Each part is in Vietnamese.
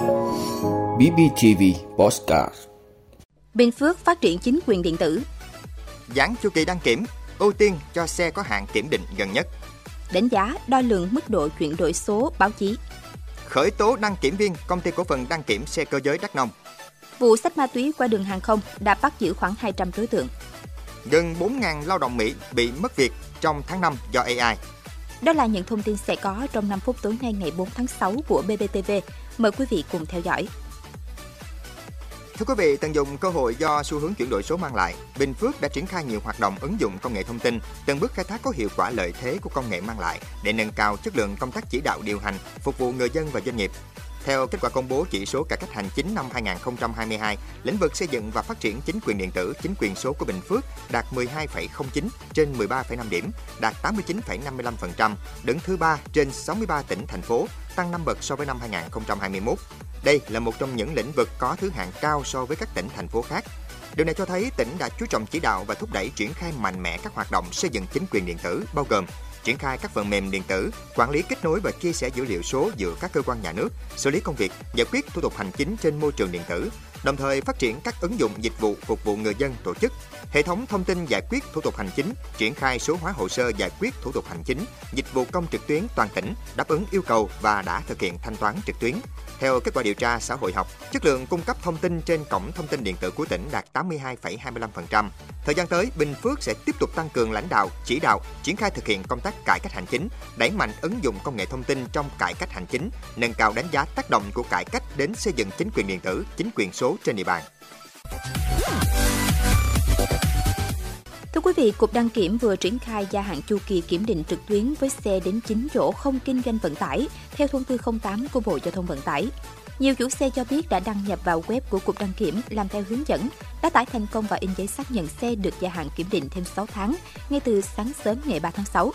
BBTV Postcard Bình Phước phát triển chính quyền điện tử Giãn chu kỳ đăng kiểm, ưu tiên cho xe có hạn kiểm định gần nhất. Đánh giá đo lường mức độ chuyển đổi số báo chí Khởi tố đăng kiểm viên công ty cổ phần đăng kiểm xe cơ giới Đắk Nông. Vụ sách ma túy qua đường hàng không đã bắt giữ khoảng 200 đối tượng. Gần 4.000 lao động Mỹ bị mất việc trong tháng 5 do AI. Đó là những thông tin sẽ có trong 5 phút tối nay ngày 4 tháng 6 của BBTV. Mời quý vị cùng theo dõi. Thưa quý vị, tận dụng cơ hội do xu hướng chuyển đổi số mang lại, Bình Phước đã triển khai nhiều hoạt động ứng dụng công nghệ thông tin, từng bước khai thác có hiệu quả lợi thế của công nghệ mang lại để nâng cao chất lượng công tác chỉ đạo điều hành, phục vụ người dân và doanh nghiệp. Theo kết quả công bố chỉ số cải cách hành chính năm 2022, lĩnh vực xây dựng và phát triển chính quyền điện tử, chính quyền số của Bình Phước đạt 12,09 trên 13,5 điểm, đạt 89,55%, đứng thứ ba trên 63 tỉnh thành phố, tăng 5 bậc so với năm 2021. Đây là một trong những lĩnh vực có thứ hạng cao so với các tỉnh thành phố khác. Điều này cho thấy tỉnh đã chú trọng chỉ đạo và thúc đẩy triển khai mạnh mẽ các hoạt động xây dựng chính quyền điện tử, bao gồm triển khai các phần mềm điện tử, quản lý kết nối và chia sẻ dữ liệu số giữa các cơ quan nhà nước, xử lý công việc, giải quyết thủ tục hành chính trên môi trường điện tử, đồng thời phát triển các ứng dụng dịch vụ phục vụ người dân tổ chức, hệ thống thông tin giải quyết thủ tục hành chính, triển khai số hóa hồ sơ giải quyết thủ tục hành chính, dịch vụ công trực tuyến toàn tỉnh, đáp ứng yêu cầu và đã thực hiện thanh toán trực tuyến. Theo kết quả điều tra xã hội học, chất lượng cung cấp thông tin trên cổng thông tin điện tử của tỉnh đạt 82,25%. Thời gian tới, Bình Phước sẽ tiếp tục tăng cường lãnh đạo, chỉ đạo, triển khai thực hiện công tác cải cách hành chính, đẩy mạnh ứng dụng công nghệ thông tin trong cải cách hành chính, nâng cao đánh giá tác động của cải cách đến xây dựng chính quyền điện tử, chính quyền số trên địa bàn. Thưa quý vị, Cục Đăng Kiểm vừa triển khai gia hạn chu kỳ kiểm định trực tuyến với xe đến 9 chỗ không kinh doanh vận tải, theo thông tư 08 của Bộ Giao thông Vận tải. Nhiều chủ xe cho biết đã đăng nhập vào web của Cục Đăng Kiểm làm theo hướng dẫn, đã tải thành công và in giấy xác nhận xe được gia hạn kiểm định thêm 6 tháng, ngay từ sáng sớm ngày 3 tháng 6.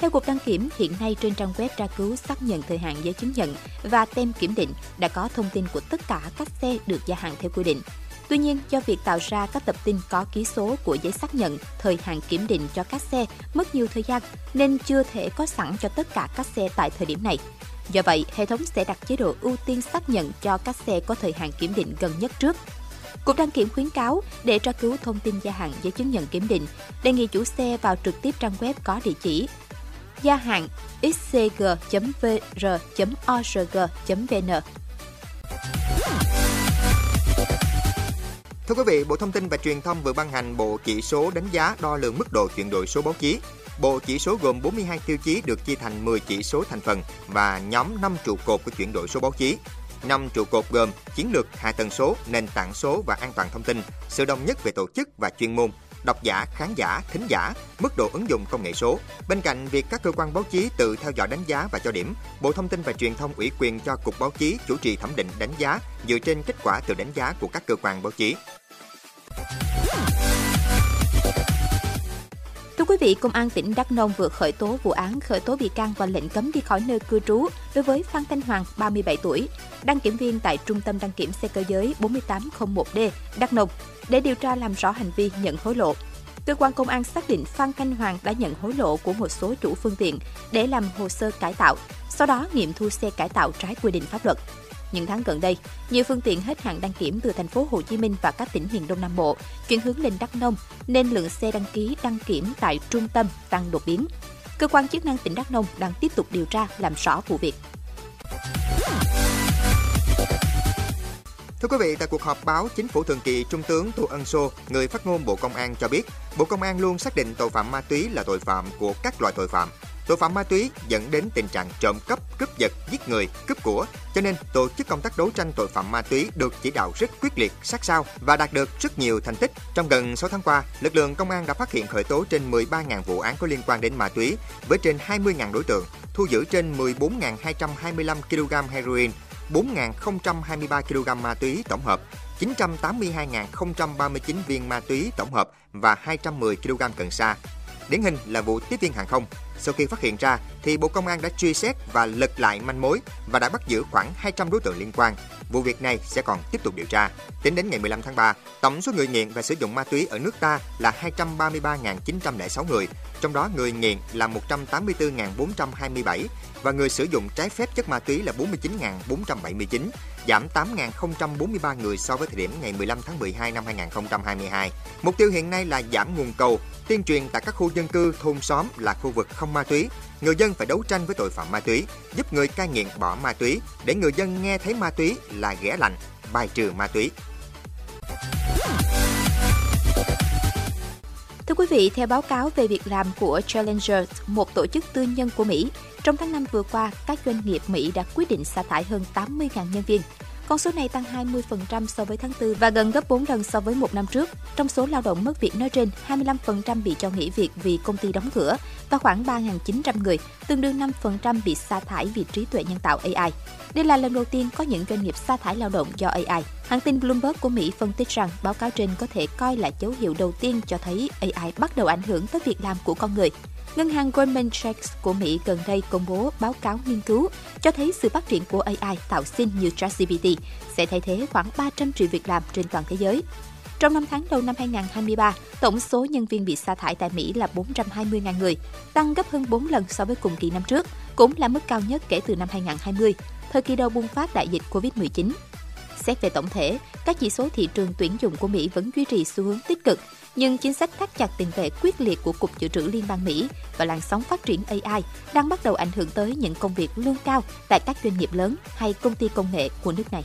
Theo Cục Đăng Kiểm, hiện nay trên trang web tra cứu xác nhận thời hạn giấy chứng nhận và tem kiểm định đã có thông tin của tất cả các xe được gia hạn theo quy định. Tuy nhiên, do việc tạo ra các tập tin có ký số của giấy xác nhận thời hạn kiểm định cho các xe mất nhiều thời gian nên chưa thể có sẵn cho tất cả các xe tại thời điểm này. Do vậy, hệ thống sẽ đặt chế độ ưu tiên xác nhận cho các xe có thời hạn kiểm định gần nhất trước. Cục đăng kiểm khuyến cáo để tra cứu thông tin gia hạn giấy chứng nhận kiểm định, đề nghị chủ xe vào trực tiếp trang web có địa chỉ gia hạn xcg.vr.org.vn Thưa quý vị, Bộ Thông tin và Truyền thông vừa ban hành Bộ Chỉ số đánh giá đo lường mức độ chuyển đổi số báo chí. Bộ chỉ số gồm 42 tiêu chí được chia thành 10 chỉ số thành phần và nhóm 5 trụ cột của chuyển đổi số báo chí. 5 trụ cột gồm chiến lược, hạ tầng số, nền tảng số và an toàn thông tin, sự đồng nhất về tổ chức và chuyên môn, độc giả, khán giả, thính giả, mức độ ứng dụng công nghệ số. Bên cạnh việc các cơ quan báo chí tự theo dõi đánh giá và cho điểm, Bộ Thông tin và Truyền thông ủy quyền cho Cục Báo chí chủ trì thẩm định đánh giá dựa trên kết quả từ đánh giá của các cơ quan báo chí. Thưa quý vị, Công an tỉnh Đắk Nông vừa khởi tố vụ án khởi tố bị can và lệnh cấm đi khỏi nơi cư trú đối với Phan Thanh Hoàng, 37 tuổi, đăng kiểm viên tại Trung tâm đăng kiểm xe cơ giới 4801D, Đắk Nông, để điều tra làm rõ hành vi nhận hối lộ. Cơ quan công an xác định Phan Thanh Hoàng đã nhận hối lộ của một số chủ phương tiện để làm hồ sơ cải tạo, sau đó nghiệm thu xe cải tạo trái quy định pháp luật. Những tháng gần đây, nhiều phương tiện hết hạn đăng kiểm từ thành phố Hồ Chí Minh và các tỉnh miền Đông Nam Bộ chuyển hướng lên Đắk Nông, nên lượng xe đăng ký đăng kiểm tại trung tâm tăng đột biến. Cơ quan chức năng tỉnh Đắk Nông đang tiếp tục điều tra làm rõ vụ việc. Thưa quý vị, tại cuộc họp báo Chính phủ thường kỳ, Trung tướng Tô Ân Sô, người phát ngôn Bộ Công an cho biết, Bộ Công an luôn xác định tội phạm ma túy là tội phạm của các loại tội phạm. Tội phạm ma túy dẫn đến tình trạng trộm cắp, cướp giật, giết người, cướp của. Cho nên, tổ chức công tác đấu tranh tội phạm ma túy được chỉ đạo rất quyết liệt, sát sao và đạt được rất nhiều thành tích. Trong gần 6 tháng qua, lực lượng công an đã phát hiện khởi tố trên 13.000 vụ án có liên quan đến ma túy với trên 20.000 đối tượng, thu giữ trên 14.225 kg heroin, 4.023 kg ma túy tổng hợp, 982.039 viên ma túy tổng hợp và 210 kg cần sa. Điển hình là vụ tiếp viên hàng không, sau khi phát hiện ra, thì Bộ Công an đã truy xét và lật lại manh mối và đã bắt giữ khoảng 200 đối tượng liên quan. Vụ việc này sẽ còn tiếp tục điều tra. Tính đến ngày 15 tháng 3, tổng số người nghiện và sử dụng ma túy ở nước ta là 233.906 người, trong đó người nghiện là 184.427 và người sử dụng trái phép chất ma túy là 49.479, giảm 8.043 người so với thời điểm ngày 15 tháng 12 năm 2022. Mục tiêu hiện nay là giảm nguồn cầu, tuyên truyền tại các khu dân cư, thôn xóm là khu vực không ma túy. Người dân phải đấu tranh với tội phạm ma túy, giúp người cai nghiện bỏ ma túy để người dân nghe thấy ma túy là ghẻ lạnh, bài trừ ma túy. Thưa quý vị, theo báo cáo về việc làm của Challenger, một tổ chức tư nhân của Mỹ, trong tháng 5 vừa qua, các doanh nghiệp Mỹ đã quyết định sa thải hơn 80.000 nhân viên. Con số này tăng 20% so với tháng 4 và gần gấp 4 lần so với một năm trước. Trong số lao động mất việc nói trên, 25% bị cho nghỉ việc vì công ty đóng cửa và khoảng 3.900 người, tương đương 5% bị sa thải vì trí tuệ nhân tạo AI. Đây là lần đầu tiên có những doanh nghiệp sa thải lao động do AI. Hãng tin Bloomberg của Mỹ phân tích rằng báo cáo trên có thể coi là dấu hiệu đầu tiên cho thấy AI bắt đầu ảnh hưởng tới việc làm của con người. Ngân hàng Goldman Sachs của Mỹ gần đây công bố báo cáo nghiên cứu cho thấy sự phát triển của AI tạo sinh như ChatGPT sẽ thay thế khoảng 300 triệu việc làm trên toàn thế giới. Trong 5 tháng đầu năm 2023, tổng số nhân viên bị sa thải tại Mỹ là 420.000 người, tăng gấp hơn 4 lần so với cùng kỳ năm trước, cũng là mức cao nhất kể từ năm 2020, thời kỳ đầu bùng phát đại dịch COVID-19. Xét về tổng thể, các chỉ số thị trường tuyển dụng của Mỹ vẫn duy trì xu hướng tích cực, nhưng chính sách thắt chặt tiền tệ quyết liệt của Cục Dự trữ Liên bang Mỹ và làn sóng phát triển AI đang bắt đầu ảnh hưởng tới những công việc lương cao tại các doanh nghiệp lớn hay công ty công nghệ của nước này.